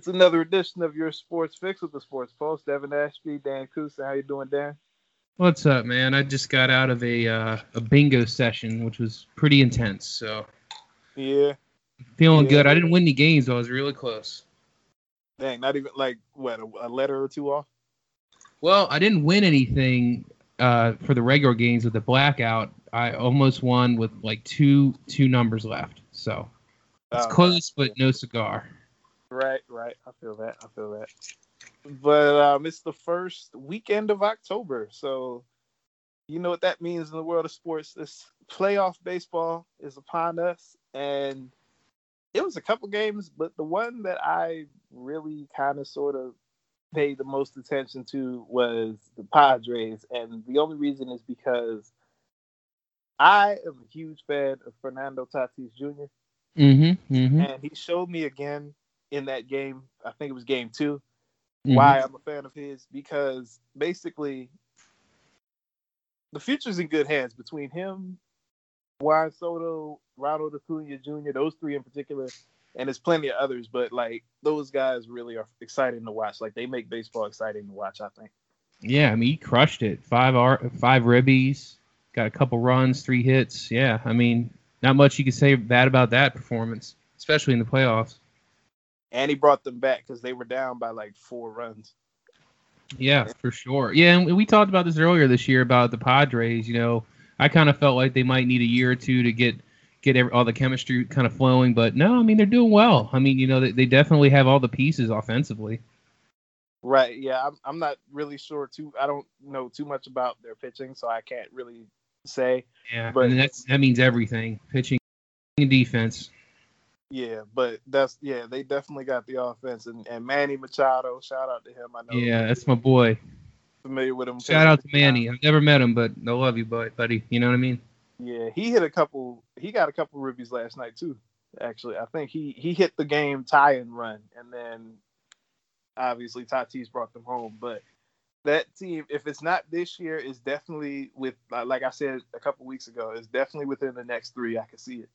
It's another edition of your Sports Fix with the Sports Post. Devon Ashby, Dan Kusa. How you doing, Dan? What's up, man? I just got out of a uh, a bingo session, which was pretty intense. So yeah, feeling yeah. good. I didn't win any games, though. I was really close. Dang, not even like what a, a letter or two off. Well, I didn't win anything uh, for the regular games with the blackout. I almost won with like two two numbers left. So it's oh, close, but no cigar. Right, right. I feel that. I feel that. But um, it's the first weekend of October, so you know what that means in the world of sports. This playoff baseball is upon us, and it was a couple games, but the one that I really kind of sort of paid the most attention to was the Padres, and the only reason is because I am a huge fan of Fernando Tatis junior mm-hmm, mm-hmm. and he showed me again in that game. I think it was game 2 mm-hmm. Why I'm a fan of his because basically the future's in good hands between him, Juan Soto, Ronald Acuna Jr. Those three in particular, and there's plenty of others. But like those guys really are exciting to watch. Like they make baseball exciting to watch. I think. Yeah, I mean he crushed it. Five R, five ribbies, got a couple runs, three hits. Yeah, I mean not much you can say bad about that performance, especially in the playoffs. And he brought them back because they were down by like four runs. Yeah, for sure. Yeah, and we talked about this earlier this year about the Padres. You know, I kind of felt like they might need a year or two to get get every, all the chemistry kind of flowing, but no, I mean they're doing well. I mean, you know, they, they definitely have all the pieces offensively. Right. Yeah, I'm I'm not really sure too. I don't know too much about their pitching, so I can't really say. Yeah, but that's that means everything: pitching and defense. Yeah, but that's yeah, they definitely got the offense and, and Manny Machado, shout out to him. I know. Yeah, that's my boy. Familiar with him. Shout out to Manny. I've never met him, but I love you, boy, buddy. You know what I mean? Yeah, he hit a couple. He got a couple ribbies last night too. Actually, I think he he hit the game tie and run, and then obviously Tatis brought them home. But that team, if it's not this year, is definitely with like I said a couple weeks ago, is definitely within the next three. I can see it.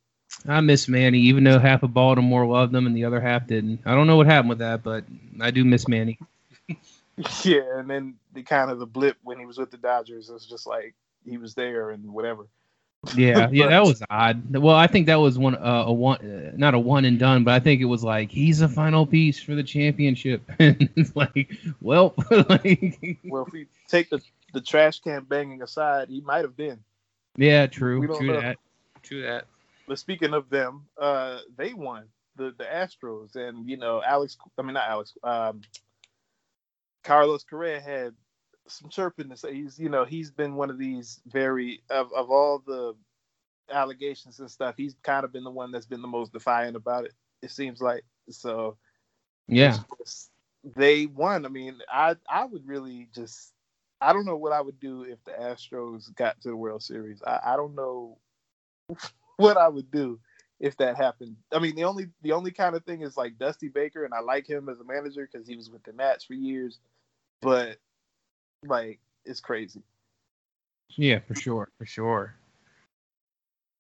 I miss Manny, even though half of Baltimore loved him and the other half didn't. I don't know what happened with that, but I do miss Manny. yeah, and then the kind of the blip when he was with the Dodgers it was just like he was there and whatever. Yeah, yeah, that was odd. Well, I think that was one uh, a one uh, not a one and done, but I think it was like he's a final piece for the championship. And it's like, well, like, well, if we take the the trash can banging aside, he might have been. Yeah, true, true know. that, true that. But speaking of them, uh, they won the the Astros, and you know Alex. I mean not Alex. Um, Carlos Correa had some chirping to say. He's you know he's been one of these very of of all the allegations and stuff. He's kind of been the one that's been the most defiant about it. It seems like so. Yeah. They won. I mean, I I would really just I don't know what I would do if the Astros got to the World Series. I, I don't know what I would do if that happened. I mean, the only the only kind of thing is like Dusty Baker, and I like him as a manager because he was with the Nats for years, but like it's crazy. Yeah, for sure, for sure.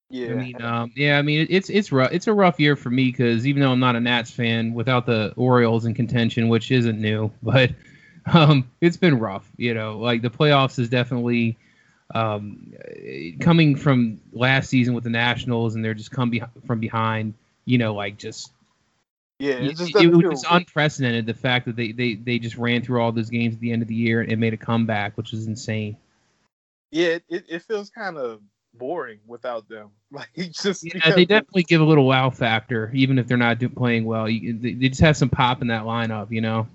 Yeah, I mean, um, yeah, I mean, it's it's rough. It's a rough year for me because even though I'm not a Nats fan, without the Orioles in contention, which isn't new, but um, it's been rough. You know, like the playoffs is definitely um, coming from last season with the Nationals, and they're just come be- from behind. You know, like just yeah, it, it, it was unprecedented. The fact that they, they they just ran through all those games at the end of the year and made a comeback, which is insane. Yeah, it, it feels kind of boring without them. Like just yeah, they definitely give a little wow factor, even if they're not do, playing well. You, they, they just have some pop in that lineup, you know.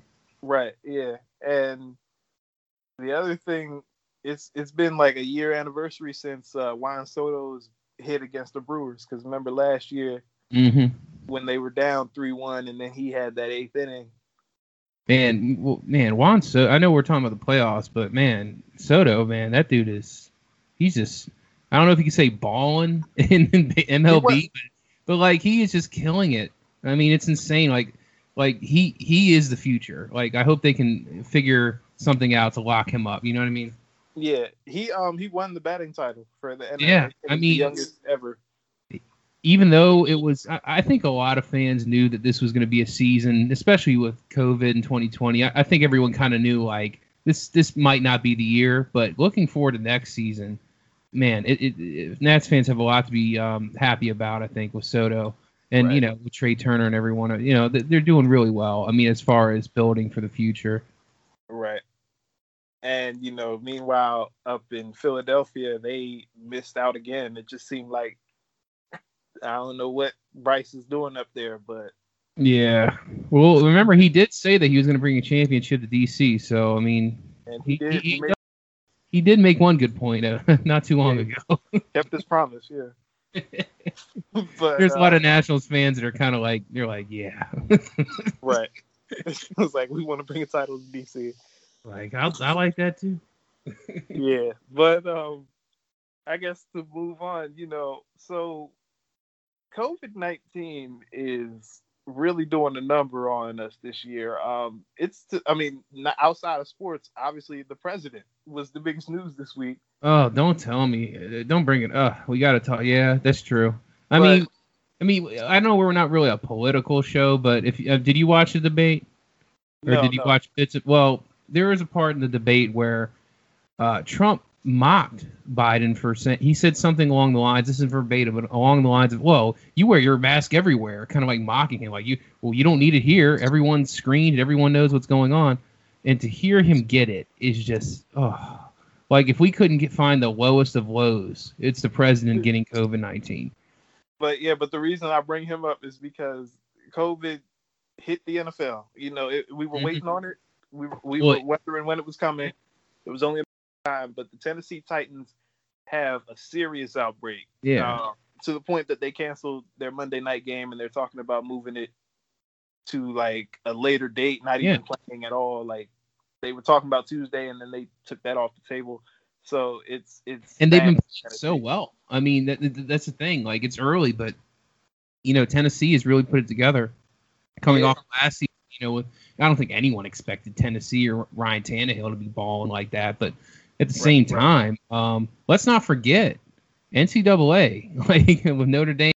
Right. Yeah, and the other thing it's it's been like a year anniversary since uh, Juan Soto's hit against the Brewers. Because remember last year mm-hmm. when they were down three one, and then he had that eighth inning. Man, well, man, Juan Soto. I know we're talking about the playoffs, but man, Soto, man, that dude is. He's just. I don't know if you can say balling in, in MLB, but, but like he is just killing it. I mean, it's insane. Like, like he he is the future. Like, I hope they can figure something out to lock him up. You know what I mean? Yeah, he um he won the batting title for the. Yeah, I mean youngest ever. even though it was, I, I, think a lot of fans knew that this was going to be a season, especially with COVID in 2020. I, I think everyone kind of knew like this this might not be the year, but looking forward to next season, man, it, it, it Nats fans have a lot to be um, happy about. I think with Soto and right. you know with Trea Turner and everyone, you know they're doing really well. I mean, as far as building for the future, right. And you know, meanwhile, up in Philadelphia, they missed out again. It just seemed like I don't know what Bryce is doing up there, but yeah. Well, remember he did say that he was going to bring a championship to DC. So I mean, and he, he did. He, he, made, he, did make one good point uh, not too long yeah, ago. kept his promise. Yeah. but, There's uh, a lot of Nationals fans that are kind of like, they're like, yeah. right. It was like we want to bring a title to DC. Like I, I like that too. yeah, but um, I guess to move on, you know, so COVID nineteen is really doing a number on us this year. Um, it's, to, I mean, outside of sports, obviously the president was the biggest news this week. Oh, don't tell me. Don't bring it up. We got to talk. Yeah, that's true. I but, mean, I mean, I know we're not really a political show, but if uh, did you watch the debate, or no, did you no. watch bits? Of, well, there was a part in the debate where uh, Trump mocked Biden for saying he said something along the lines. This is verbatim, but along the lines of, "Well, you wear your mask everywhere," kind of like mocking him, like you, well, you don't need it here. Everyone's screened. Everyone knows what's going on. And to hear him get it is just, oh, like if we couldn't get find the lowest of lows, it's the president getting COVID nineteen. But yeah, but the reason I bring him up is because COVID hit the NFL. You know, it, we were mm-hmm. waiting on it. We we well, were wondering when it was coming. It was only a time, but the Tennessee Titans have a serious outbreak. Yeah. Uh, to the point that they canceled their Monday night game and they're talking about moving it to like a later date, not yeah. even playing at all. Like they were talking about Tuesday and then they took that off the table. So it's it's and they've been so well. I mean, that, that's the thing. Like it's early, but you know Tennessee has really put it together. Coming yeah. off last season, you know, I don't think anyone expected Tennessee or Ryan Tannehill to be balling like that, but at the right, same time, right. um, let's not forget NCAA, like with Notre Dame,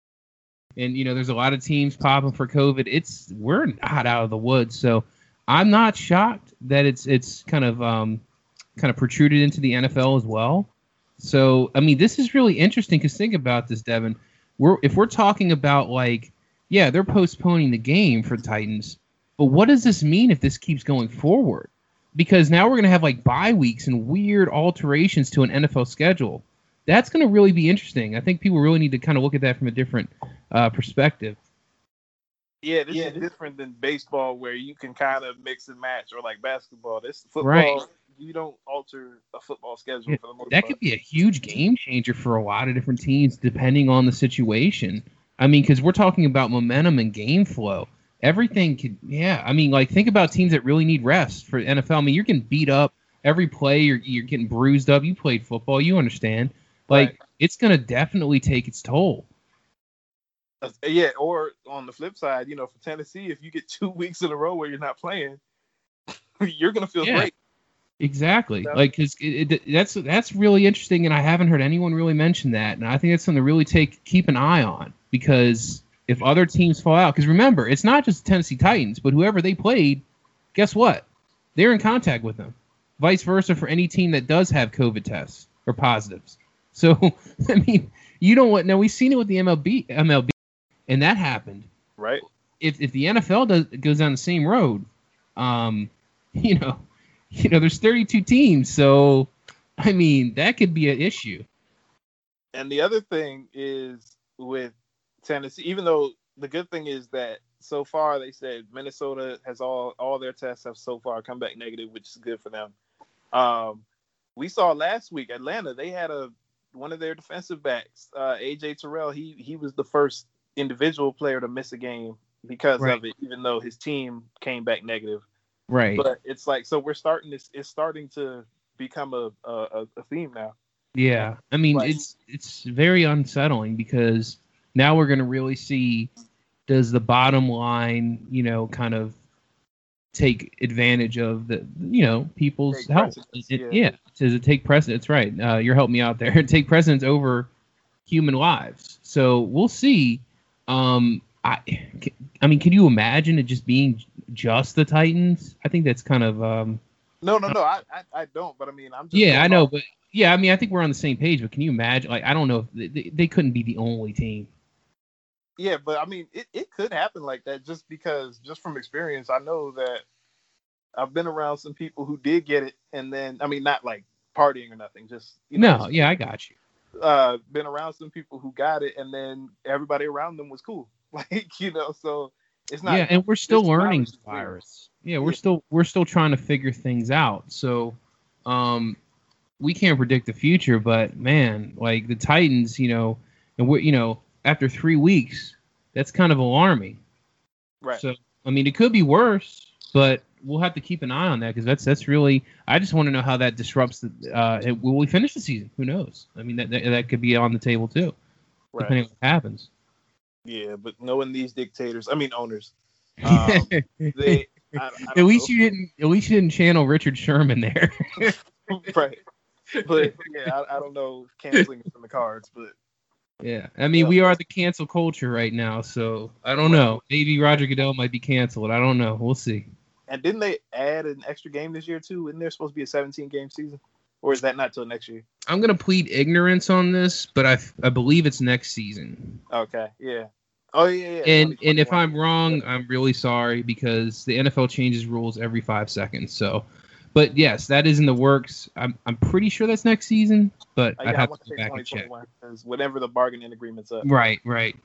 and you know, there's a lot of teams popping for COVID. It's we're not out of the woods, so I'm not shocked that it's it's kind of um, kind of protruded into the NFL as well. So I mean, this is really interesting because think about this, Devon. We're if we're talking about like, yeah, they're postponing the game for Titans, but what does this mean if this keeps going forward? because now we're going to have like bye weeks and weird alterations to an NFL schedule. That's going to really be interesting. I think people really need to kind of look at that from a different uh, perspective. Yeah, this yeah, is different than baseball where you can kind of mix and match, or like basketball. This football, right. you don't alter a football schedule yeah, for the most That part. could be a huge game changer for a lot of different teams, depending on the situation. I mean, because we're talking about momentum and game flow everything could yeah i mean like think about teams that really need rest for nfl i mean you're getting beat up every play. You're, you're getting bruised up. You played football. You understand. Like right. it's going to definitely take its toll. Yeah or on the flip side you know for tennessee if you get two weeks in a row where you're not playing you're going to feel yeah. great. Exactly, like because that's that's really interesting, and I haven't heard anyone really mention that, and I think that's something to really take keep an eye on because if other teams fall out, because remember, it's not just the Tennessee Titans, but whoever they played, guess what? They're in contact with them. Vice versa for any team that does have COVID tests or positives. So, I mean, you don't want. Now we've seen it with the MLB, MLB, and that happened. Right. If if the NFL does goes down the same road, um, you know, you know, there's 32 teams, so I mean that could be an issue. And the other thing is with Tennessee, even though the good thing is that so far they said Minnesota has all all their tests have so far come back negative, which is good for them. Um, we saw last week Atlanta they had a one of their defensive backs, uh, AJ Terrell. He he was the first individual player to miss a game because right. of it, even though his team came back negative. Right. But it's like so we're starting this. It's starting to become a a, a theme now. Yeah, I mean like, it's it's very unsettling because now we're going to really see does the bottom line, you know, kind of take advantage of the, you know, people's health. It, yeah. yeah. Does it take precedence? Right. Uh, you're helping me out there. take precedence over human lives. So we'll see. Um, I, I mean, can you imagine it just being just the Titans? I think that's kind of um. No, no, no. I, I, I don't. But I mean, I'm just. Yeah, I know, off. but yeah, I mean, I think we're on the same page. But can you imagine? Like, I don't know if they, they couldn't be the only team. Yeah, but I mean, it, it could happen like that just because, just from experience, I know that I've been around some people who did get it, and then I mean, not like partying or nothing, just you know, no, yeah, I got you. Uh, been around some people who got it, and then everybody around them was cool, like you know, so it's not. Yeah, and we're still learning the virus. Yeah, we're yeah. still we're still trying to figure things out. So, um, we can't predict the future, but man, like the Titans, you know, and we're you know after three weeks, that's kind of alarming. Right. So I mean, it could be worse, but we'll have to keep an eye on that because that's that's really. I just want to know how that disrupts the. Uh, it, will we finish the season? Who knows? I mean, that that, that could be on the table too, right. depending on what happens. Yeah, but knowing these dictators, I mean owners, um, they. I, I at least know. you didn't. At least you didn't channel Richard Sherman there. right. But yeah, I, I don't know canceling from the cards, but yeah, I mean, we are the cancel culture right now, so I don't know. Maybe Roger Goodell might be canceled. I don't know. We'll see. And didn't they add an extra game this year too? Isn't there supposed to be a 17 game season, or is that not till next year? I'm gonna plead ignorance on this, but I I believe it's next season. Okay. Yeah. Oh yeah. yeah. And and if I'm wrong, I'm really sorry because the NFL changes rules every five seconds. So but yes, that is in the works. I'm I'm pretty sure that's next season, but uh, I have to go back and check. Whatever the bargaining agreement's up. Right, right.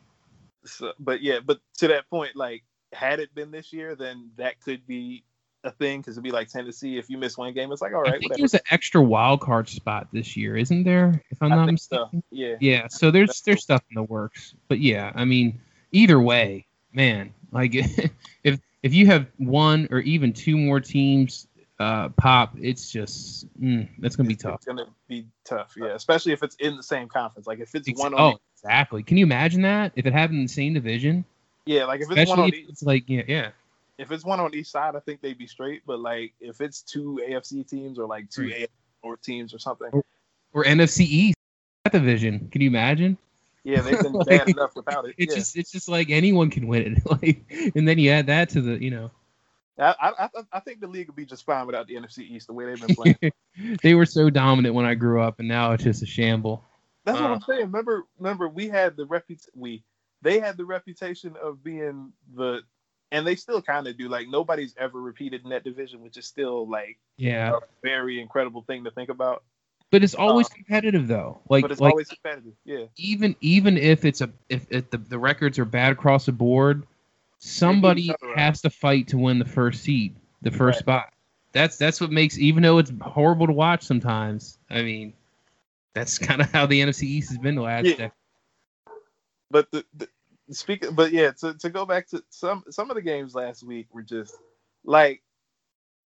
So, but yeah, but to that point, like, had it been this year, then that could be a thing because it'd be like Tennessee. If you miss one game, it's like all right. I think there's an extra wild card spot this year, isn't there? If I'm I not mistaken. So. Yeah. Yeah. So there's That's there's cool. stuff in the works, but yeah, I mean, either way, man, like if if you have one or even two more teams uh, pop, it's just mm, that's gonna be tough. It's gonna be tough, yeah. Especially if it's in the same conference. Like if it's, one. Oh, exactly. Can you imagine that if it happened in the same division? Yeah, like if it's Especially one on each, it's like yeah, yeah. If it's one on each side, I think they'd be straight. But like if it's two AFC teams or like two. AFC or teams or something, or, or NFC East that division, can you imagine? Yeah, they've been like, bad enough without it. It's yeah. just it's just like anyone can win it. Like, and then you add that to the you know I, I, I think the league would be just fine without the NFC East the way they've been playing. they were so dominant when I grew up, and now it's just a shamble. That's uh, what I'm saying. Remember, remember, we had the reputation. We they had the reputation of being the, and they still kind of do. Like nobody's ever repeated in that division, which is still like yeah, a very incredible thing to think about. But it's always um, competitive though. Like but it's like, always competitive. Yeah. Even even if it's a if, if the the records are bad across the board somebody has to fight to win the first seed, the first right. spot. That's that's what makes even though it's horrible to watch sometimes. I mean, that's kind of how the NFC East has been the last. Yeah. But the, the speaking, but yeah, to, to go back to some some of the games last week were just like,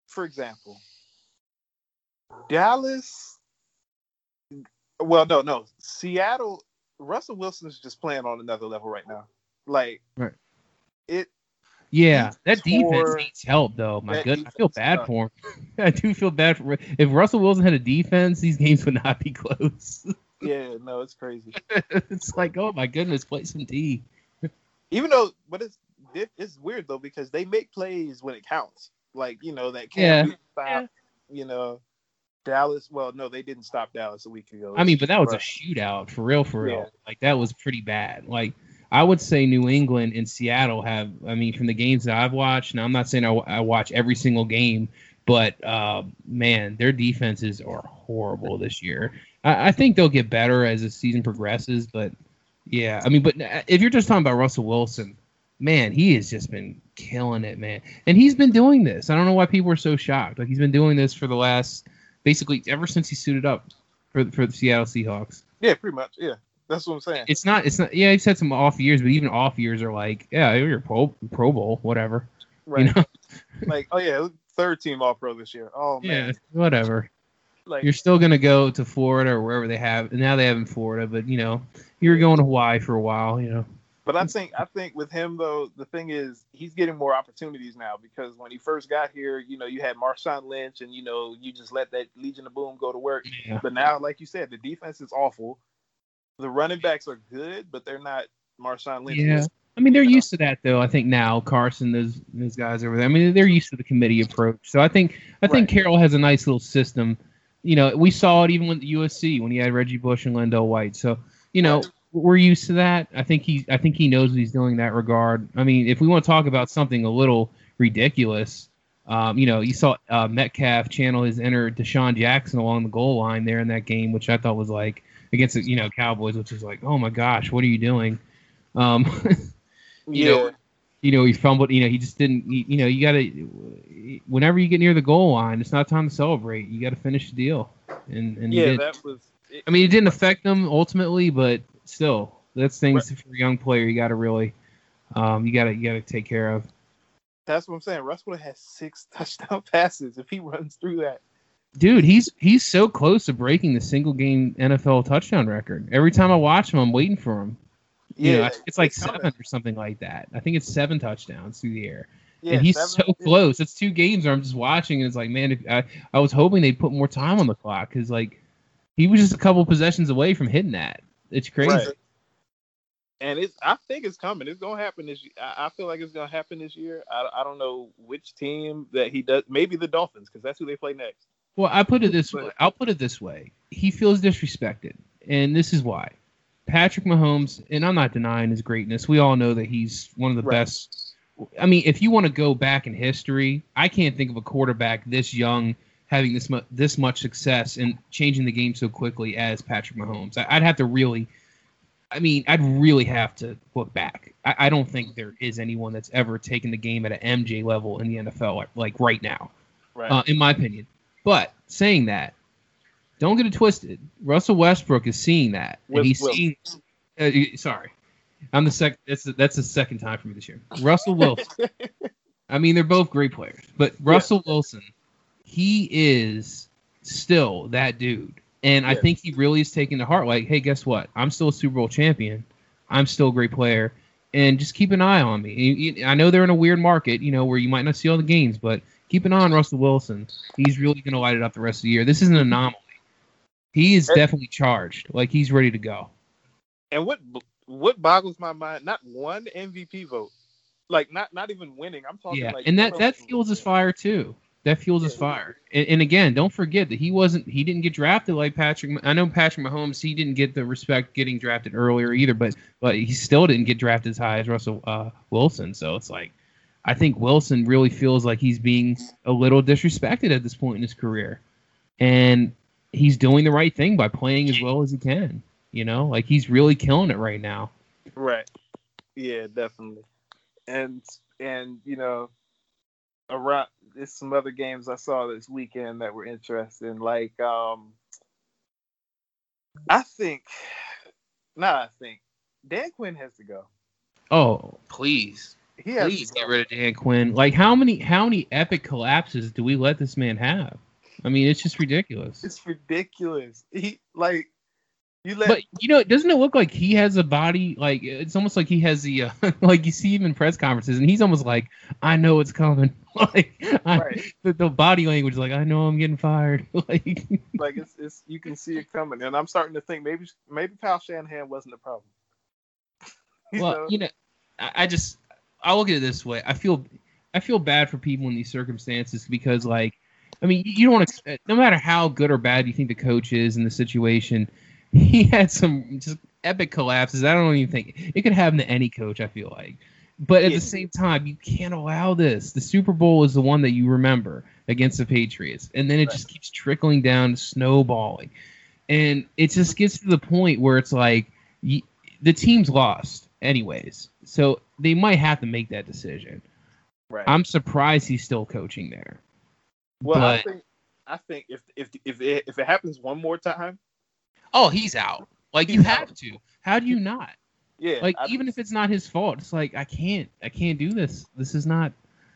for example, Dallas. Well, no, no, Seattle. Russell Wilson is just playing on another level right now. Like, right it yeah, that defense needs help though. My goodness, I feel bad uh, for him. I do feel bad for if Russell Wilson had a defense, these games would not be close. yeah, no, it's crazy. it's like, oh my goodness, play some D. Even though, but it's it's weird though because they make plays when it counts. Like you know that can't yeah. be stopped. Yeah. You know, Dallas. Well, no, they didn't stop Dallas a week ago. I mean, but that was a shootout for real, for real. Yeah. Like that was pretty bad. Like I would say New England and Seattle have. I mean, from the games that I've watched, now I'm not saying I, I watch every single game, but uh, man, their defenses are horrible this year. I, I, think they'll get better as the season progresses, but yeah, I mean, but if you're just talking about Russell Wilson, man, he has just been killing it, man, and he's been doing this. I don't know why people are so shocked. Like he's been doing this for the last, basically, ever since he suited up for for the Seattle Seahawks. Yeah, pretty much. Yeah. That's what I'm saying. It's not. It's not. Yeah, he's had some off years, but even off years are like, yeah, you're Pro Pro Bowl, whatever. Right. You know? like, oh yeah, third team All Pro this year. Oh man. Yeah, whatever. Like, you're still gonna go to Florida or wherever they have. And now they have in Florida, but you know, you were going to Hawaii for a while. You know. But I think I think with him though, the thing is he's getting more opportunities now because when he first got here, you know, you had Marshawn Lynch and you know, you just let that Legion of Boom go to work. Yeah. But now, like you said, the defense is awful the running backs are good, but they're not Marshawn Lynch. Yeah. I mean, they're used to that though. I think now Carson, those those guys over there. I mean, they're used to the committee approach. So I think I think Right. Carroll has a nice little system. You know, we saw it even with the USC when he had Reggie Bush and LenDale White. So you know, we're used to that. I think he I think he knows what he's doing in that regard. I mean, if we want to talk about something a little ridiculous, um, you know, you saw uh, Metcalf channel his inner DeSean Jackson along the goal line there in that game, which I thought was like against the, you know Cowboys, which is like, oh my gosh, what are you doing? Um, you yeah. know, you know, he fumbled. You know, he just didn't. You, you know, you got to. Whenever you get near the goal line, it's not time to celebrate. You got to finish the deal. And and yeah, that was. It, I mean, it didn't affect them ultimately, but still, that's things for a young player. You got to really, um, you got to you got to take care of. that's what I'm saying. Russ would have had six touchdown passes if he runs through that. Dude, he's he's so close to breaking the single game NFL touchdown record. Every time I watch him, I'm waiting for him. You know, I think it's like coming. seven or something like that. I think it's seven touchdowns through the air. Yeah, and he's seven- so close. It's two games where I'm just watching, and it's like, man, if, I I was hoping they'd put more time on the clock because like he was just a couple possessions away from hitting that. It's crazy. Right. And it's, I think it's coming. It's gonna happen this. year. I, I feel like it's gonna happen this year. I, I don't know which team that he does. Maybe the Dolphins, because that's who they play next. Well, I put it this way. I'll put it this way. He feels disrespected, and this is why. Patrick Mahomes, and I'm not denying his greatness. We all know that he's one of the Right. best. I mean, if you want to go back in history, I can't think of a quarterback this young having this mu- this much success and changing the game so quickly as Patrick Mahomes. I, I'd have to really, I mean, I'd really have to look back. I, I don't think there is anyone that's ever taken the game at an MJ level in the NFL like, like right now Right. uh, in my opinion. But saying that, don't get it twisted. Russell Westbrook is seeing that, and With he's seeing. Uh, sorry, I'm the second. That's the, that's the second time for me this year. Russell Wilson. I mean, they're both great players, but Russell Wilson, he is still that dude, and I think he really is taking to heart. Like, hey, guess what? I'm still a Super Bowl champion. I'm still a great player, and just keep an eye on me. I know they're in a weird market, you know, where you might not see all the games, but keep an eye on Russell Wilson. He's really going to light it up the rest of the year. This is an anomaly. He is definitely charged. Like he's ready to go. and what what boggles my mind? Not one MVP vote. Like not not even winning. I'm talking Yeah, like and that that fuels his fire too. That fuels his fire. And, and again, don't forget that he wasn't. He didn't get drafted like Patrick. I know Patrick Mahomes. He didn't get the respect getting drafted earlier either, but but he still didn't get drafted as high as Russell uh, Wilson. So it's like, I think Wilson really feels like he's being a little disrespected at this point in his career, and he's doing the right thing by playing as well as he can. You know, like he's really killing it right now. Right. Yeah, definitely. And and you know, around there's some other games I saw this weekend that were interesting. Like um I think not I think Dan Quinn has to go. Oh, please. He has Please get rid of Dan Quinn. Like how many how many epic collapses do we let this man have? I mean, it's just ridiculous. It's ridiculous. He like you let But you know, doesn't it look like he has a body? Like it's almost like he has the uh, like you see him in press conferences, and he's almost like, "I know it's coming." like I, Right. the, the body language, like I know I'm getting fired. like like it's, it's you can see it coming, and I'm starting to think maybe maybe Kyle Shanahan wasn't the problem. You well, know? you know, I, I just I look at it this way. I feel I feel bad for people in these circumstances because, like, I mean, you don't expect, no matter how good or bad you think the coach is in the situation, he had some just epic collapses. I don't even think it could happen to any coach. I feel like, but at Yeah. the same time, you can't allow this. The Super Bowl is the one that you remember against the Patriots, and then it Right. just keeps trickling down, snowballing, and it just gets to the point where it's like you, the team's lost anyways, so they might have to make that decision. right. I'm surprised he's still coaching there. well, I think I think if if if it, if it happens one more time, Oh, he's out. Like you have out. to. How do you not? yeah, Like I- even if it's not his fault, it's like I can't. I can't do this. This is not.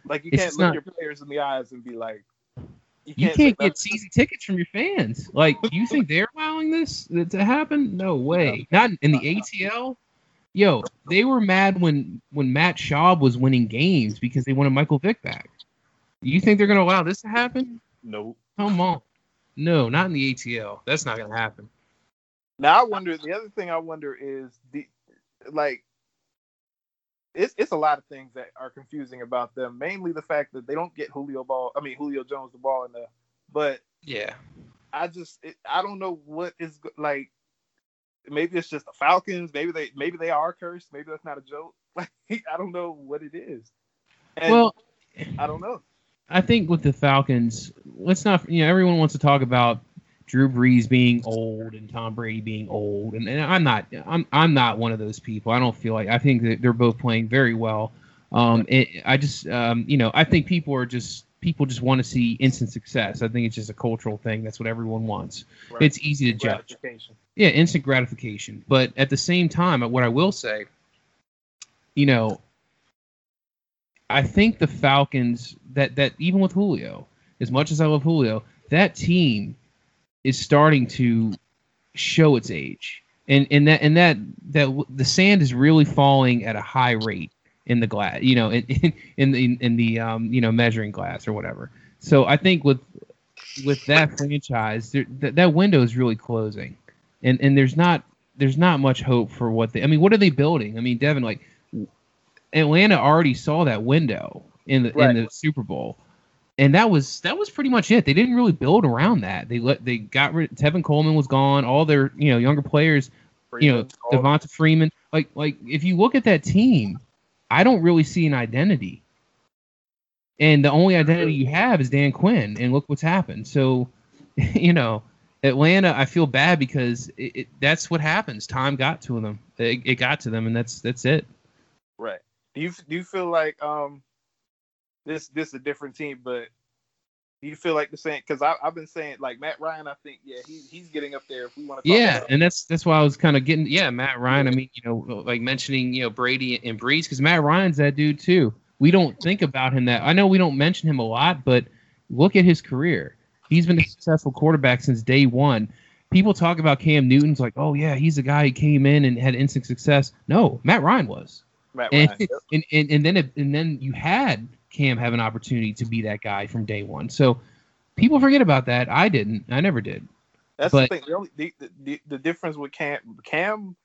like you can't look not- your players in the eyes and be like, You can't "Let- get season tickets from your fans. Like do you think they're allowing this to happen? No way. Not in the ATL. Yo, they were mad when when Matt Schaub was winning games because they wanted Michael Vick back. You think they're gonna allow this to happen? no. Come on. No, not in the ATL. That's not gonna happen. Now I wonder. The other thing I wonder is the like. It's it's a lot of things that are confusing about them. Mainly the fact that they don't get Julio ball. I mean Julio Jones the ball in the. But yeah, I just it, I don't know what is like. Maybe it's just the Falcons. Maybe they maybe they are cursed. Maybe that's not a joke. Like I don't know what it is. And well, I don't know. I think with the Falcons, let's not you know everyone wants to talk about Drew Brees being old and Tom Brady being old, and, and I'm not I'm I'm not one of those people. I don't feel like I think that they're both playing very well. Um, it, I just um, you know I think people are just people just want to see instant success. I think it's just a cultural thing. That's what everyone wants. Right. It's easy to judge. Yeah, instant gratification. But at the same time, what I will say, you know, I think the Falcons that that even with Julio, as much as I love Julio, that team is starting to show its age, and and that and that that the sand is really falling at a high rate in the glass, you know, in in, in the in the um you know measuring glass or whatever. So I think with with that franchise, there, that that window is really closing, and and there's not there's not much hope for what they. I mean, what are they building? I mean, Devon, like Atlanta already saw that window in the right. in the Super Bowl, and that was that was pretty much it. They didn't really build around that. They let they got rid. Tevin Coleman was gone. All their you know younger players, Freeman, you know Devonta Freeman. Like like if you look at that team, I don't really see an identity. And the only identity you have is Dan Quinn, and look what's happened. So, you know, Atlanta, I feel bad because it, it, that's what happens. Time got to them. It, it got to them, and that's that's it. Right. Do you do you feel like um this this is a different team, but you feel like the same? Because I've been saying like Matt Ryan, I think yeah he, he's getting up there if we want to. Yeah, and that's that's why I was kind of getting yeah Matt Ryan. I mean you know like mentioning you know Brady and Brees because Matt Ryan's that dude too. We don't think about him that I know we don't mention him a lot, but look at his career. He's been a successful quarterback since day one. People talk about Cam Newton's like, oh yeah, he's a guy who came in and had instant success. No, Matt Ryan was. Matt Ryan. And, and, and, and then it, and then you had Cam have an opportunity to be that guy from day one. So people forget about that. I didn't. I never did. That's but, the thing. The, only, the, the, the difference with Cam, Cam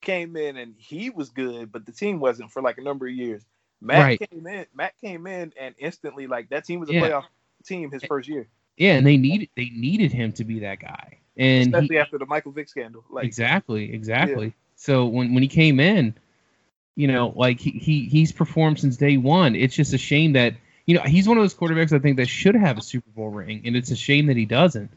came in and he was good, but the team wasn't for like a number of years. Matt right. came in. Matt came in and instantly like that team was a yeah. playoff team his first year. Yeah, and they needed they needed him to be that guy, and especially he, after the Michael Vick scandal. Like exactly, exactly. Yeah. So when when he came in, you know, like he, he he's performed since day one. It's just a shame that you know he's one of those quarterbacks I think that should have a Super Bowl ring, and it's a shame that he doesn't.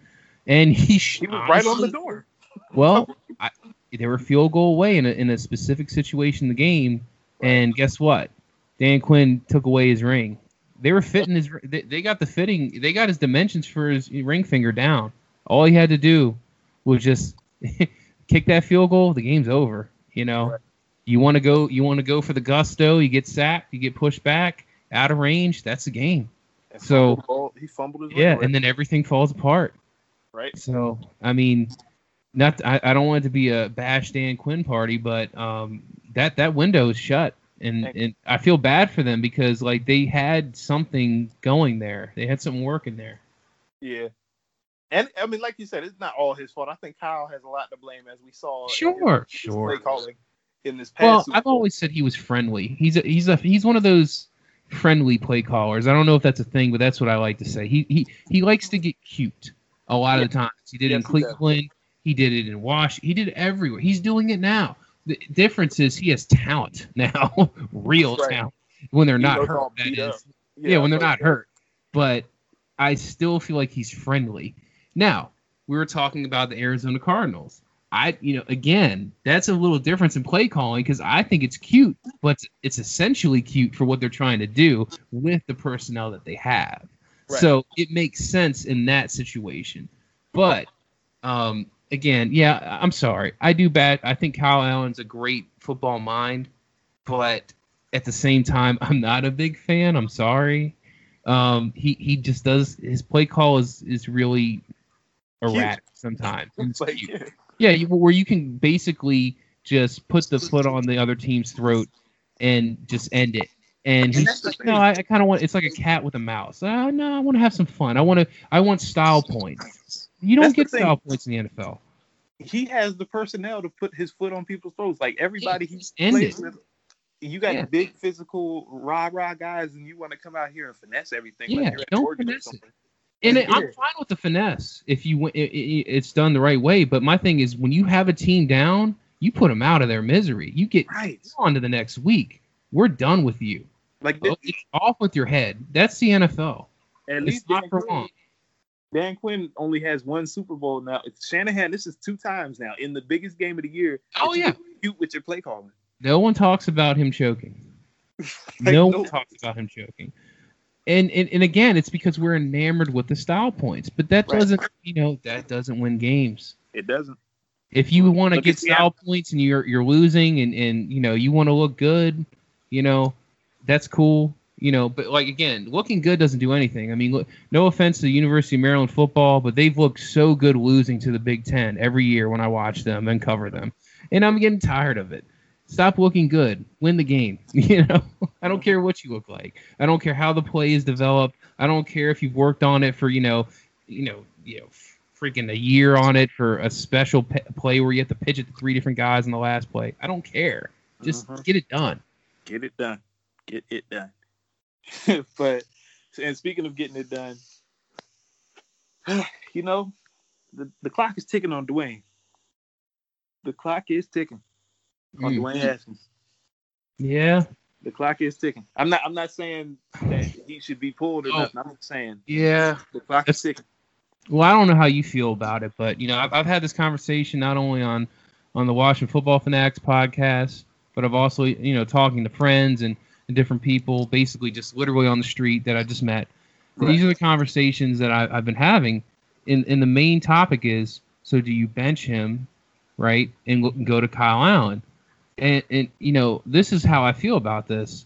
And he, he was honestly, right on the door. well, I, they were field goal away in a in a specific situation in the game, and guess what? Dan Quinn took away his ring. They were fitting his. They, they got the fitting. They got his dimensions for his ring finger down. All he had to do was just kick that field goal. The game's over. You know. Right. You want to go. You want to go for the gusto. You get sacked. You get pushed back out of range. That's the game. And so fumbled, he fumbled his yeah, and then everything falls apart. Right. So I mean, not I, I don't want it to be a bash Dan Quinn party, but um, that that window is shut, and and I feel bad for them because like they had something going there. They had something working there. Yeah. And I mean, like you said, it's not all his fault. I think Kyle has a lot to blame, as we saw. Sure, sure. Play calling in this past. Well, I've always said he was friendly. He's a, he's a he's one of those friendly play callers. I don't know if that's a thing, but that's what I like to say. He he he likes to get cute a lot yeah. of the times. He did yes, it in Cleveland. He, he did it in Wash. He did it everywhere. He's doing it now. The difference is he has talent now, real right. talent. When they're he not hurt, that is. Yeah, yeah, when they're not hurt. But I still feel like he's friendly. Now, we were talking about the Arizona Cardinals. I, you know, again, that's a little difference in play calling because I think it's cute, but it's essentially cute for what they're trying to do with the personnel that they have. Right. So it makes sense in that situation. But um, again, yeah, I'm sorry. I do bad. I think Kyle Allen's a great football mind, but at the same time, I'm not a big fan. I'm sorry. Um, he he just does his play call is is really erratic cute. sometimes. Yeah, where you can basically just put the foot on the other team's throat and just end it. And he's like, no, I, I kind of want. It's like a cat with a mouse. Uh, no, I want to have some fun. I want to. I want style points. You don't get style points in the NFL. he has the personnel to put his foot on people's throats. Like everybody Yeah, he plays it. with, you got Yeah. big physical rah rah guys, and you want to come out here and finesse everything. Yeah, like you're don't finesse it. And it, I'm fine with the finesse if you it, it, it's done the right way. But my thing is, when you have a team down, you put them out of their misery. You get Right. on to the next week. We're done with you. Like Oh, off with your head. That's the NFL. at It's least not Dan for Quinn, long. Dan Quinn only has one Super Bowl now. It's Shanahan, this is two times now in the biggest game of the year. Oh, yeah. Cute with your play calling. No one talks about him choking. Like, no no- one talks about him choking. And, and and again, it's because we're enamored with the style points. But that Right. doesn't, you know, that doesn't win games. It doesn't. If you want to get style points and you're you're losing and and you know you want to look good, you know, that's cool. You know, but like again, looking good doesn't do anything. I mean, look, no offense to the University of Maryland football, but they've looked so good losing to the Big Ten every year when I watch them and cover them, and I'm getting tired of it. Stop looking good. Win the game. You know, I don't care what you look like. I don't care how the play is developed. I don't care if you've worked on it for you know, you know, you know, freaking a year on it for a special pe- play where you have to pitch it to three different guys in the last play. I don't care. Just Mhm. get it done. Get it done. Get it done. but and speaking of getting it done, you know, the, the clock is ticking on Dwayne. The clock is ticking on Mm. Dwayne Haskins. Yeah, The clock is ticking. I'm not I'm not saying that he should be pulled or Oh. nothing. I'm saying yeah. the clock is ticking. Well, I don't know how you feel about it, but you know, I've, I've had this conversation not only on on the Washington Football Fanatics podcast, but I've also you know talking to friends and, and different people, basically just literally on the street that I just met. Right. These are the conversations that I, I've been having, and and the main topic is: so do you bench him, right, and go to Kyle Allen? And and you know, this is how I feel about this.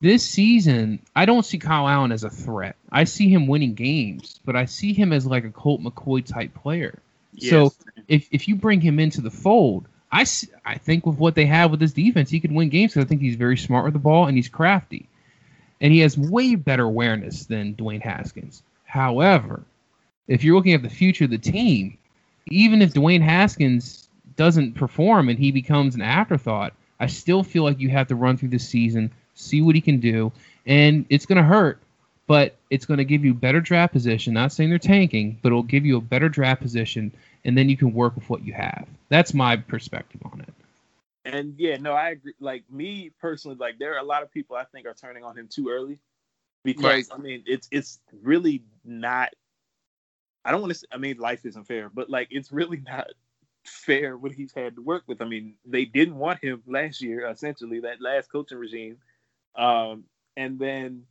This season, I don't see Kyle Allen as a threat. I see him winning games, but I see him as like a Colt McCoy type player. So if if you bring him into the fold, I I think with what they have with this defense, he could win games because I think he's very smart with the ball and he's crafty, and he has way better awareness than Dwayne Haskins. However, if you're looking at the future of the team, even if Dwayne Haskins doesn't perform and he becomes an afterthought, I still feel like you have to run through the season, see what he can do, and it's going to hurt, but it's going to give you better draft position. Not saying they're tanking, but it'll give you a better draft position, and then you can work with what you have. That's my perspective on it. And yeah, no, I agree. Like me personally, like there are a lot of people I think are turning on him too early because Right. I mean it's it's really not. I don't want to. I mean, life isn't fair, but like it's really not fair what he's had to work with. I mean, they didn't want him last year, essentially that last coaching regime, um, and then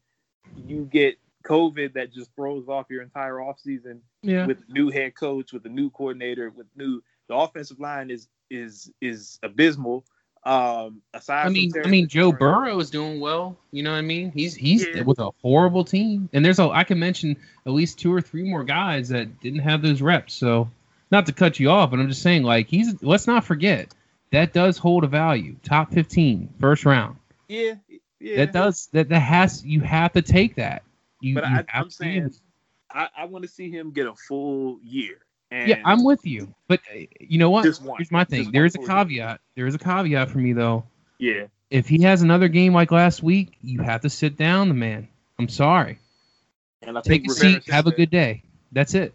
you get COVID that just throws off your entire offseason Yeah. with a new head coach, with a new coordinator, with new the offensive line is is is abysmal. Um, aside I mean, I mean, Joe Burrow is doing well. You know what I mean? He's he's Yeah. with a horrible team, and there's a I can mention at least two or three more guys that didn't have those reps. So, not to cut you off, but I'm just saying, like he's let's not forget that does hold a value. Top 15, first round. Yeah, yeah. That does that that has you have to take that. You, But you I, have I'm to be able saying I, I want to see him get a full year. And Yeah, I'm with you. But uh, you know what? One. Here's my thing. There is a caveat. There is a caveat for me though. Yeah, If he has another game like last week, you have to sit down the man. I'm sorry. and I Take think a seat, have a good day. That's it.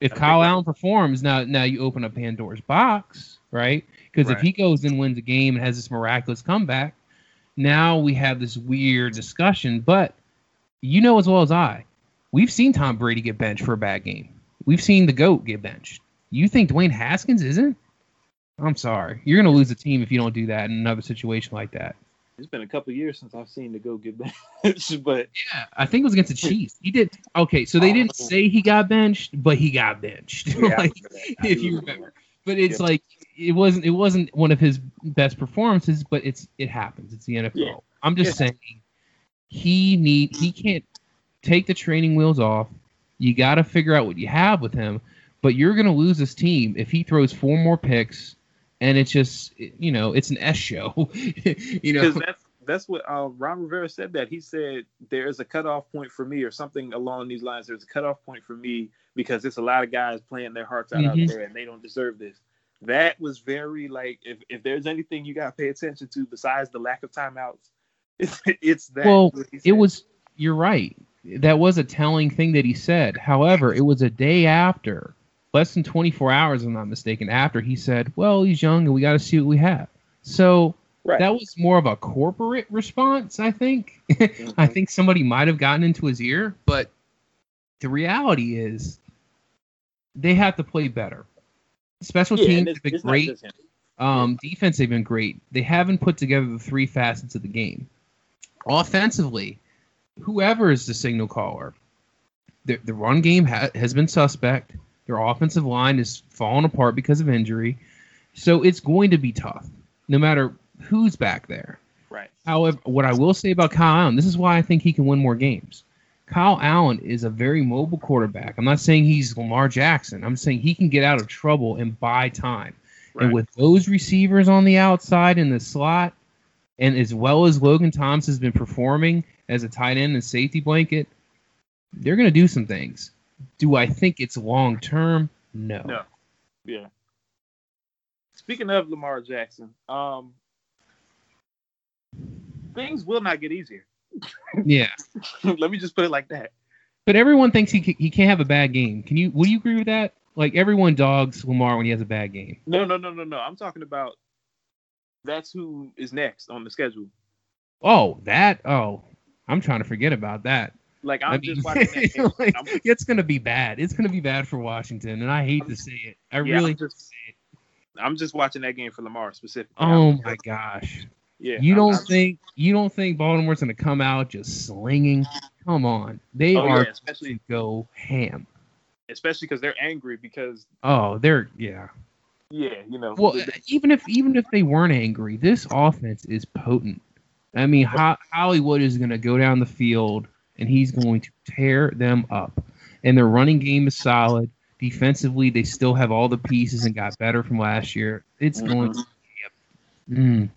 If Kyle Allen performs, now now you open up Pandora's box, right? Because if he goes and wins a game and has this miraculous comeback, now we have this weird discussion. But you know as well as I, we've seen Tom Brady get benched for a bad game. We've seen the GOAT get benched. You think Dwayne Haskins isn't? I'm sorry. You're gonna lose a team if you don't do that in another situation like that. It's been a couple years since I've seen the go get benched, but Yeah, I think it was against the Chiefs. He did okay, so they didn't Oh. say he got benched, but he got benched. Oh, yeah, like, remember that. I if you remember remember. But it's Yeah. like it wasn't it wasn't one of his best performances, but it's it happens. It's the NFL. Yeah. I'm just saying he need he can't take the training wheels off. You got to figure out what you have with him, but you're going to lose this team if he throws four more picks and it's just you know, it's an S show. you know. that's that's what uh, Ron Rivera said. That he said there is a cutoff point for me, or something along these lines. There's a cutoff point for me because there's a lot of guys playing their hearts out Mhm. out there, and they don't deserve this. that was very like if, if there's anything you gotta pay attention to besides the lack of timeouts, it's, it's that. Well, it was. You're right. That was a telling thing that he said. However, it was a day after, less than 24 hours, if I'm not mistaken, after he said, "Well, he's young and we got to see what we have." So right. that was more of a corporate response, I think. Mm-hmm. I think somebody might have gotten into his ear, but the reality is they have to play better. Special yeah, teams have been great. Um, yeah. Defense, they've been great. They haven't put together the three facets of the game. Offensively, whoever is the signal caller, the, the run game ha- has been suspect. Their offensive line is falling apart because of injury. So it's going to be tough, no matter who's back there. Right. However, what I will say about Kyle Allen, this is why I think he can win more games. Kyle Allen is a very mobile quarterback. I'm not saying he's Lamar Jackson. I'm saying he can get out of trouble and buy time. Right. And with those receivers on the outside in the slot, and as well as Logan Thomas has been performing as a tight end and safety blanket, they're going to do some things. Do I think it's long term? No. No. Yeah. Speaking of Lamar Jackson, um, things will not get easier. Yeah. Let me just put it like that. But everyone thinks he he can't have a bad game. Can you? Would you agree with that? Like everyone dogs Lamar when he has a bad game. No, no, no, no, no. I'm talking about that's who is next on the schedule. Oh, that. Oh, I'm trying to forget about that. Like I'm I mean, just watching that like, it's gonna be bad. It's gonna be bad for Washington, and I hate I'm, to say it. I yeah, really I'm just, I'm just watching that game for Lamar specifically. Oh my gosh. Yeah. You don't I'm, think you don't think Baltimore's gonna come out just slinging? Come on, they oh, are yeah, especially to go ham. Especially because they're angry because. Oh, they're yeah. Yeah, you know. Well, even if even if they weren't angry, this offense is potent. I mean, Ho- Hollywood is going to go down the field and he's going to tear them up. And their running game is solid. Defensively, they still have all the pieces and got better from last year. It's mm-hmm. going to mm.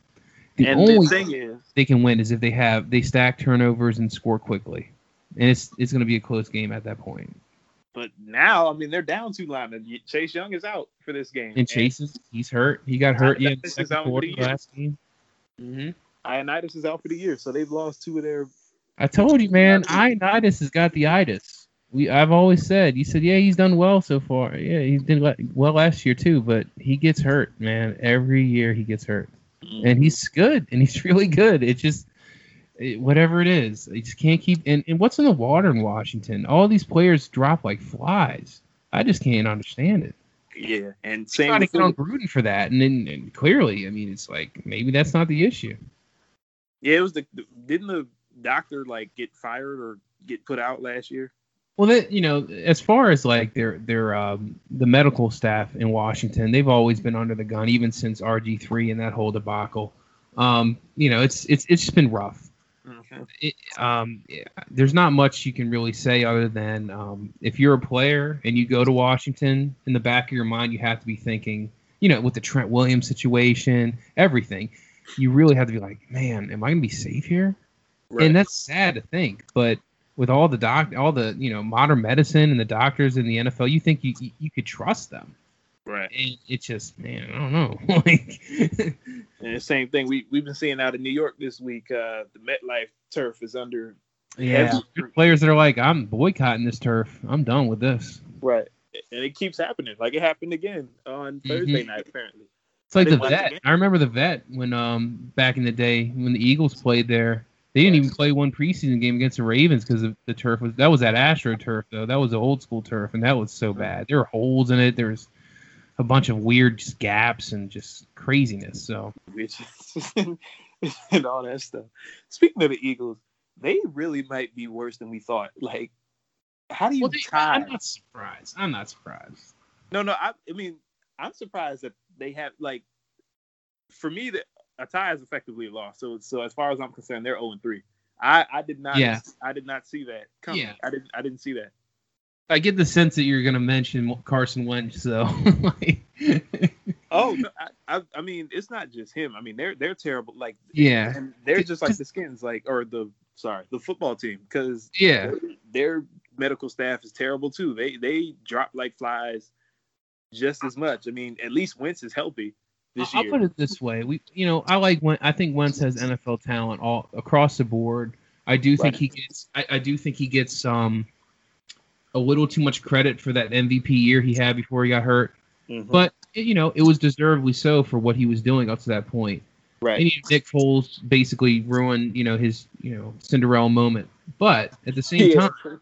The and only the thing is, they can win is if they have they stack turnovers and score quickly, and it's it's going to be a close game at that point. But now, I mean, they're down two linemen. Chase Young is out for this game, and Chase is he's hurt. He got hurt yeah, second quarter last game. Mm-hmm. Ioannidis is out for the year, so they've lost two of their. I told you, man. Ioannidis has got the itis. We I've always said. You said, yeah, he's done well so far. Yeah, he's done well last year too, but he gets hurt, man. Every year he gets hurt, and he's good, and he's really good. It just it, whatever it is, they just can't keep. And, and what's in the water in Washington? All these players drop like flies. I just can't understand it. Yeah, and same. Trying to get on Gruden for that, and then and clearly, I mean, it's like maybe that's not the issue. Yeah, it was the didn't the doctor like get fired or get put out last year? Well, that you know, as far as like their their um, the medical staff in Washington, they've always been under the gun, even since RG three and that whole debacle. Um, you know, it's it's it's just been rough. Mm-hmm. It, um, yeah, there's not much you can really say other than um, if you're a player and you go to Washington, in the back of your mind, you have to be thinking, you know, with the Trent Williams situation, everything you really have to be like, man, am I gonna be safe here? Right. And that's sad to think, but with all the doc, all the you know modern medicine and the doctors in the NFL, you think you you, you could trust them, right? And it's just, man, I don't know. like, and the same thing we we've been seeing out in New York this week. Uh, the MetLife turf is under. Yeah, players that are like, I'm boycotting this turf. I'm done with this. Right, and it keeps happening. Like it happened again on mm-hmm. Thursday night, apparently. It's like the vet. I remember the vet when um back in the day when the Eagles played there. They didn't even play one preseason game against the Ravens because the turf was that was that Astro turf though. That was the old school turf, and that was so bad. There were holes in it. There was a bunch of weird just gaps and just craziness. So and all that stuff. Speaking of the Eagles, they really might be worse than we thought. Like, how do you well, they? I'm not surprised. I'm not surprised. No, no. I, I mean, I'm surprised that they have like for me that a tie is effectively a loss. So so as far as I'm concerned, they're 0 3. I I did not yeah. I did not see that coming. Yeah. I didn't I didn't see that. I get the sense that you're going to mention Carson Wentz, so. oh, no, I, I, I mean, it's not just him. I mean, they're they're terrible. Like, yeah, and they're just like the skins, like or the sorry, the football team, because yeah, their medical staff is terrible too. They they drop like flies just as much. I mean, at least Wentz is healthy this I'll year. put it this way: we, you know, I like when I think Wentz has NFL talent all across the board. I do think Right. he gets. I, I do think he gets um a little too much credit for that MVP year he had before he got hurt. Mhm. But you know, it was deservedly so for what he was doing up to that point. Right. You Nick Foles basically ruined, you know, his you know Cinderella moment. But at the same Yeah, time,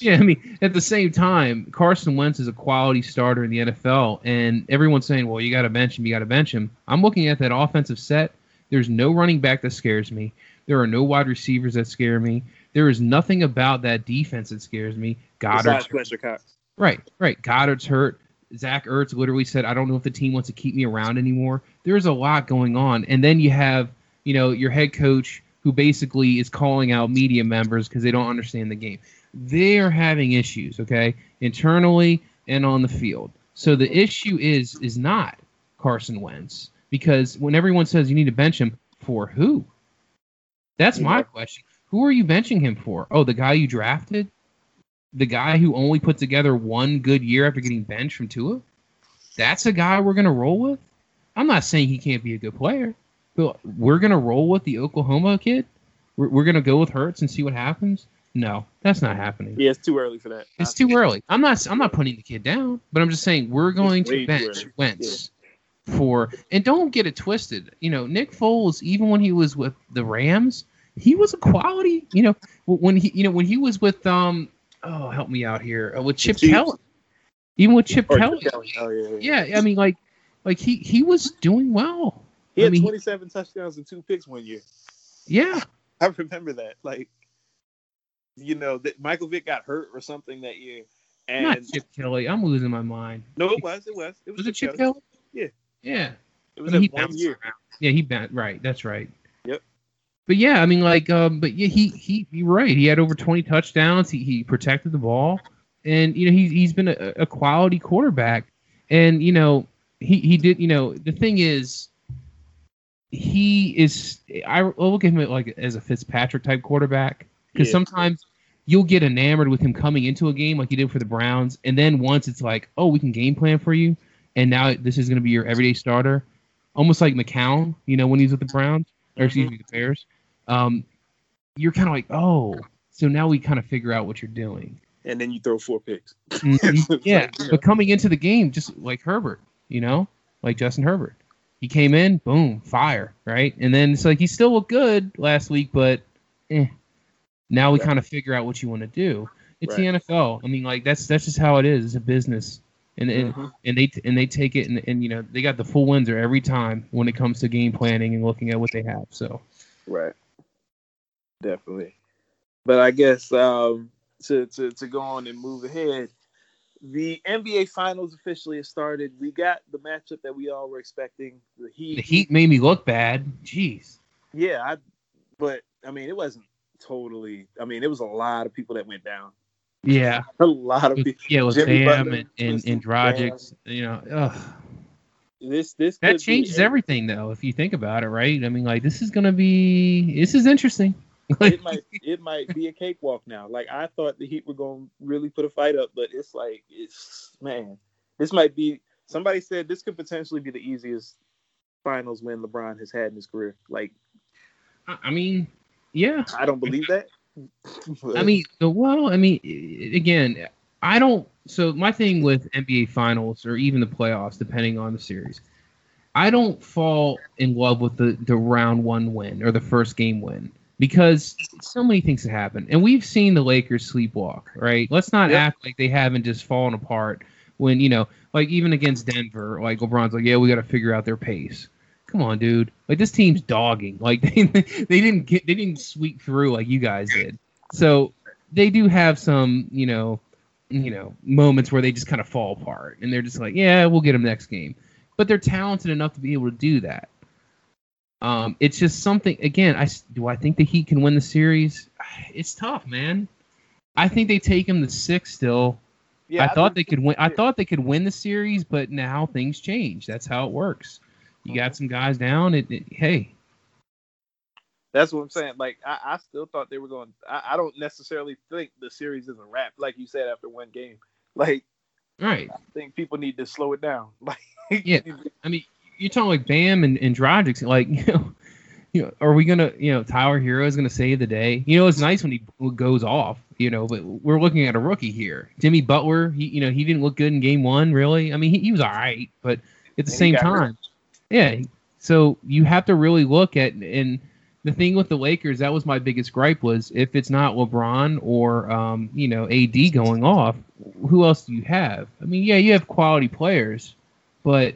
yeah, I mean, at the same time, Carson Wentz is a quality starter in the NFL, and everyone's saying, "Well, you got to bench him. You got to bench him." I'm looking at that offensive set. There's no running back that scares me. There are no wide receivers that scare me. There is nothing about that defense that scares me. Goddard's Cox. right, right. Goedert's hurt. Zach Ertz literally said, "I don't know if the team wants to keep me around anymore." There's a lot going on, and then you have, you know, your head coach who basically is calling out media members because they don't understand the game. They're having issues, okay, internally and on the field. So the issue is is not Carson Wentz because when everyone says you need to bench him for who? That's my question. Who are you benching him for? Oh, the guy you drafted? The guy who only put together one good year after getting benched from Tua? That's a guy we're gonna roll with? I'm not saying he can't be a good player, but we're gonna roll with the Oklahoma kid. We're, we're gonna go with Hurts and see what happens. No, that's not happening. Yeah, it's too early for that. It's too early. I'm not. I'm not putting the kid down, but I'm just saying we're going to bench. Wentz for. And don't get it twisted. You know, Nick Foles, even when he was with the Rams, he was a quality. You know, when he, you know, when he was with um, oh, help me out here, uh, with Chip Kelly. Even with Chip Kelly, Kelly. Oh yeah, yeah. yeah, I mean, like, like he he was doing well. He I had mean, 27 touchdowns and two picks one year. Yeah, I remember that. Like, you know, that Michael Vick got hurt or something that year, and not Chip Kelly. I'm losing my mind. no, it was, it was, it was, Was it Chip Kelly. Kelly? Yeah. Yeah. It was I mean, that one year. around. Yeah, he bounced. Right, that's right. But yeah, I mean, like, um, but yeah, he he you're right. He had over 20 touchdowns. He he protected the ball, and you know he's he's been a, a quality quarterback. And you know he he did. You know the thing is, he is. I will look at him like as a Fitzpatrick type quarterback because Yeah. sometimes you'll get enamored with him coming into a game like you did for the Browns, and then once it's like, oh, we can game plan for you, and now this is going to be your everyday starter, almost like McCown, you know, when he's with the Browns or excuse me, the Bears. Um, you're kind of like, oh, so now we kind of figure out what you're doing. And then you throw four picks. Mhm. yeah, Like, you know. but coming into the game, just like Herbert, you know, like Justin Herbert, he came in, boom, fire, right? And then it's like he still looked good last week, but eh. now we Right. kind of figure out what you want to do. It's Right. the NFL. I mean, like that's that's just how it is. It's a business, and and, Mhm. and they and they take it, and, and you know they got the full Windsor every time when it comes to game planning and looking at what they have. So Right. Definitely. But I guess um, to, to to go on and move ahead, the NBA Finals officially has started. We got the matchup that we all were expecting. The Heat. the Heat made me look bad. Jeez. Yeah, I. But I mean, it wasn't totally. I mean, it was a lot of people that went down. Yeah. A lot of people. yeah, with Jimmy Bam Butler, and, and, Dragic, you know, ugh. This this that changes everything though if you think about it right i mean like this is gonna be this is interesting it might it might be a cakewalk now. Like I thought the Heat were going to really put a fight up, but it's like it's man, this might be. Somebody said this could potentially be the easiest finals win LeBron has had in his career. Like I- i mean yeah I don't believe that. i mean well i mean again i don't so my thing with nba finals or even the playoffs depending on the series i don't fall in love with the the round one win or the first game win because so many things have happened. And we've seen the lakers sleepwalk right? Let's not Yep. act like they haven't just fallen apart when you know like even against denver like lebron's like yeah we got to figure out their pace. Come on dude. Like this team's dogging. Like they, they didn't get they didn't sweep through like you guys did. So they do have some you know you know moments where they just kind of fall apart. And they're just like yeah we'll get them next game. But they're talented enough to be able to do that um it's just something again I do i think the heat can win the series it's tough man i think they take them to six still yeah, I thought they could win. I thought they could win the series, but now things change. That's how it works. You got some guys down. It, it- hey, That's what I'm saying. Like I, I still thought they were going. I, I don't necessarily think the series is a wrap, like you said after one game. Like Right. I think people need to slow it down. Like, yeah. I mean, you're talking like Bam and, and Dragic, like, you know, you know, are we gonna, you know, Tyler Herro is gonna save the day? You know, it's nice when he goes off, you know, but we're looking at a rookie here. Jimmy Butler, he, you know, he didn't look good in game one, really. I mean, he, he was all right, but at the and same time, hurt. yeah. So you have to really look at and the thing with the Lakers, that was my biggest gripe was if it's not LeBron or um, you know AD going off, who else do you have? I mean, yeah, you have quality players, but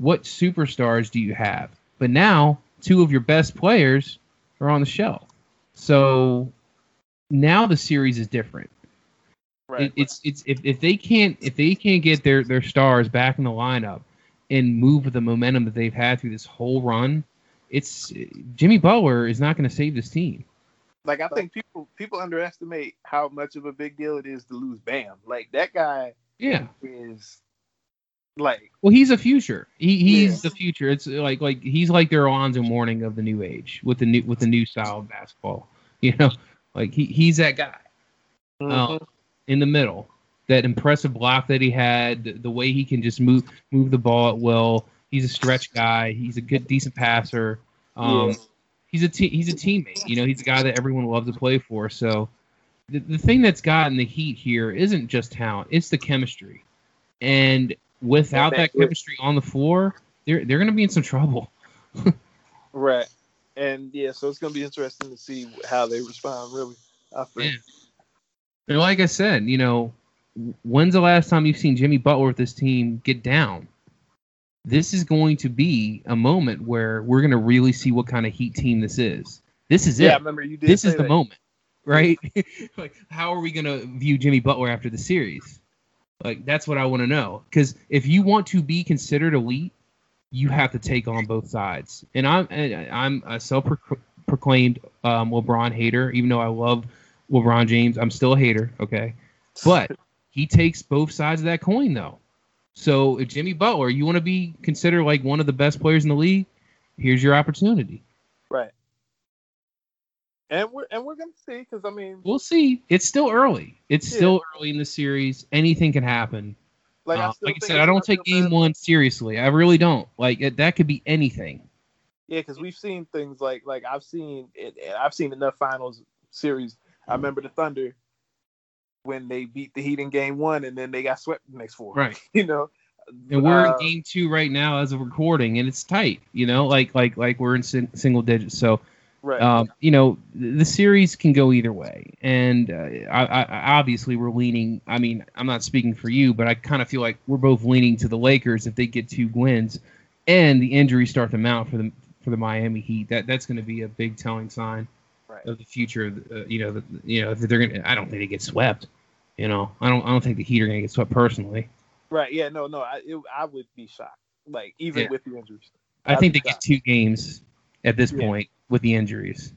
what superstars do you have? But now two of your best players are on the shelf, so now the series is different. Right. It, it's it's if, if they can't if they can't get their their stars back in the lineup and move with the momentum that they've had through this whole run it's Jimmy Butler is not going to save this team. Like I think people people underestimate how much of a big deal it is to lose Bam. Like that guy, yeah, is like well, he's a future. He he's yeah. the future. It's like like he's like their Alonzo Mourning of the new age with the new with the new style of basketball. You know, like he he's that guy mm-hmm. um, in the middle. That impressive block that he had, the, the way he can just move move the ball at will He's a stretch guy. He's a good, decent passer. Um, He's a te- he's a teammate. You know, he's a guy that everyone loves to play for. So the, the thing that's gotten the heat here isn't just talent; it's the chemistry. And without that chemistry on the floor, they're they're going to be in some trouble. right. And yeah, so it's going to be interesting to see how they respond. Really, I think. Yeah. And like I said, you know, when's the last time you've seen Jimmy Butler with this team get down? this is going to be a moment where we're going to really see what kind of Heat team this is. This is yeah, it. Yeah, remember you did. This is the that. moment, right? like, how are we going to view Jimmy Butler after the series? Like, that's what I want to know. Because if you want to be considered elite, you have to take on both sides. And I'm I'm a self-proclaimed um, LeBron hater, even though I love LeBron James. I'm still a hater, okay? But he takes both sides of that coin, though. So if Jimmy Butler, you want to be considered like one of the best players in the league, here's your opportunity. Right. And we're and we're gonna see because I mean we'll see. It's still early. It's yeah. still early in the series. Anything can happen. Like, uh, I, like I said, I don't take game bad. one seriously. I really don't. Like it, that could be anything. Yeah, because we've seen things like like I've seen it. I've seen enough finals series. I remember the Thunder when they beat the Heat in game one and then they got swept the next four. Right. You know. And we're uh, in game two right now as of recording, and it's tight. You know, like like like we're in sin- single digits. So, right. Um, you know, the series can go either way, and uh, I, I, obviously we're leaning. I mean, I'm not speaking for you, but I kind of feel like we're both leaning to the Lakers if they get two wins, and the injuries start to mount for the for the Miami Heat. That that's going to be a big telling sign right. of the future. of Uh, you know, the, you know, if they're gonna, I don't think they get swept. You know, I don't, I don't think the Heat are gonna get swept personally. Right? Yeah. No. No. I, it, I would be shocked. Like even yeah. with the injuries. I think they shocked. get two games at this yeah. point with the injuries.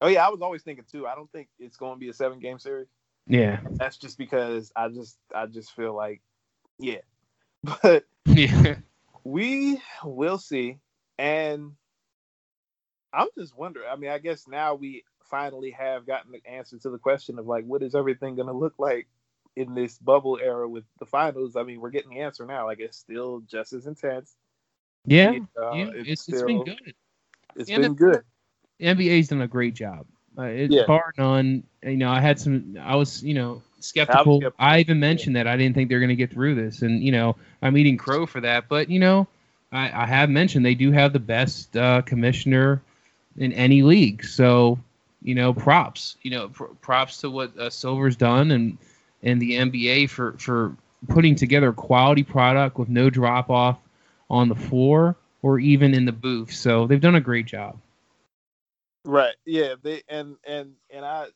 Oh yeah, I was always thinking too. I don't think it's going to be a seven game series. Yeah. That's just because I just I just feel like yeah. But yeah. We will see. And I'm just wondering. I mean, I guess now we finally have gotten the answer to the question of like, what is everything going to look like in this bubble era with the finals? I mean, we're getting the answer now. Like, it's still just as intense. Yeah, it, uh, yeah it's, it's, still, it's been good. It's been good. The NBA's done a great job. Uh, it's yeah. bar none. You know, I had some. I was, you know, skeptical. I, skeptical. I even mentioned that I didn't think they're going to get through this, and you know, I'm eating crow for that. But you know, I, I have mentioned they do have the best uh, commissioner in any league. So, you know, props. You know, pr- props to what uh, Silver's done and and the NBA for for putting together a quality product with no drop off on the floor or even in the booth. So they've done a great job. Right. Yeah. They and and and I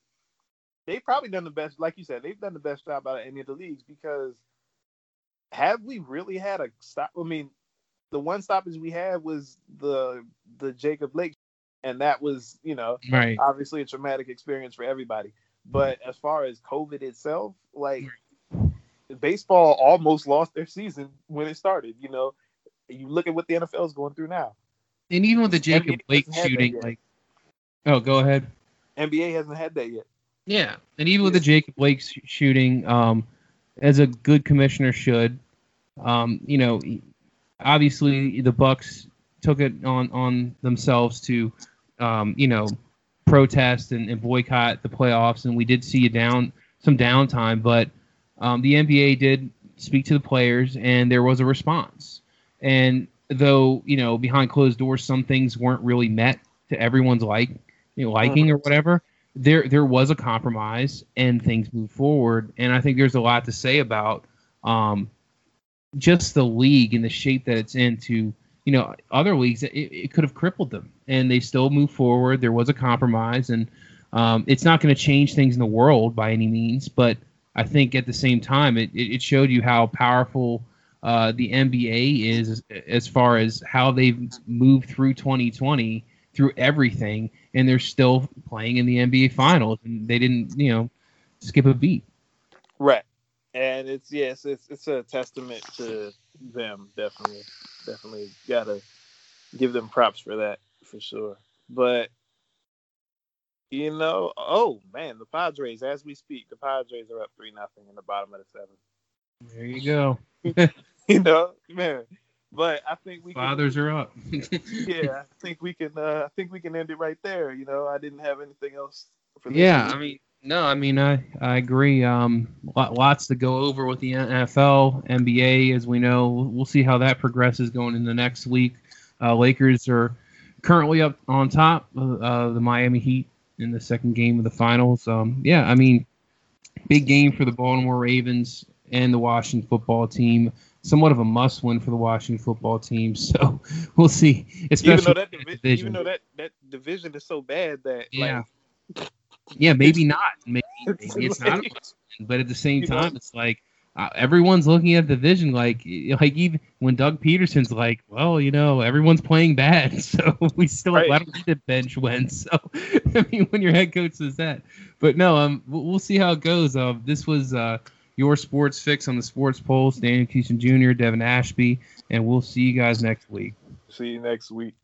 they've probably done the best, like you said, they've done the best job out of any of the leagues because have we really had a stop? I mean, the one stoppage we had was the the Jacob Blake and that was you know right. obviously a traumatic experience for everybody but as far as covid itself like baseball almost lost their season when it started you know you look at what the nfl is going through now. And even with the jacob NBA blake shooting like oh go ahead. Nba hasn't had that yet. Yeah. And even with the jacob blake shooting um as a good commissioner should. Um, you know, obviously the Bucks took it on on themselves to, um, you know, protest and, and, boycott the playoffs, and we did see a down some downtime, but um, the NBA did speak to the players, and there was a response. And though you know behind closed doors, some things weren't really met to everyone's like you know, liking or whatever. There there was a compromise, and things moved forward. And I think there's a lot to say about um, just the league and the shape that it's in to you know other leagues it, it could have crippled them and they still move forward there was a compromise and um, it's not going to change things in the world by any means but i think at the same time it, it showed you how powerful uh, the nba is as far as how they've moved through 2020 through everything and they're still playing in the nba finals and they didn't you know skip a beat right and it's yes, it's it's a testament to them. Definitely, definitely gotta give them props for that for sure. But you know, oh man, the Padres. As we speak, the Padres are up three nothing in the bottom of the seventh. There you go. you know, man. But I think we fathers can, are up. yeah, I think we can. Uh, I think we can end it right there. You know, I didn't have anything else. for Yeah, week. I mean, no, I mean I I agree. Um, lots to go over with the NFL, NBA, as we know. We'll see how that progresses going in the next week. Uh, Lakers are currently up on top of uh, the Miami Heat in the second game of the finals. Um, yeah, I mean, big game for the Baltimore Ravens and the Washington football team. Somewhat of a must-win for the Washington football team. So we'll see. Especially even though that, divi- even though that, that division is so bad that yeah. Like, yeah, maybe not. Maybe, maybe it's not. But at the same time, it's like uh, everyone's looking at the division like like even when Doug Pederson's like, well, you know, everyone's playing bad, so we still right. Don't need bench win. So I mean, when your head coach says that, but no, um, we'll see how it goes. Uh, this was uh your sports fix on the sports pulse. Daniel Keaton Jr., Devon Ashby, and we'll see you guys next week. See you next week.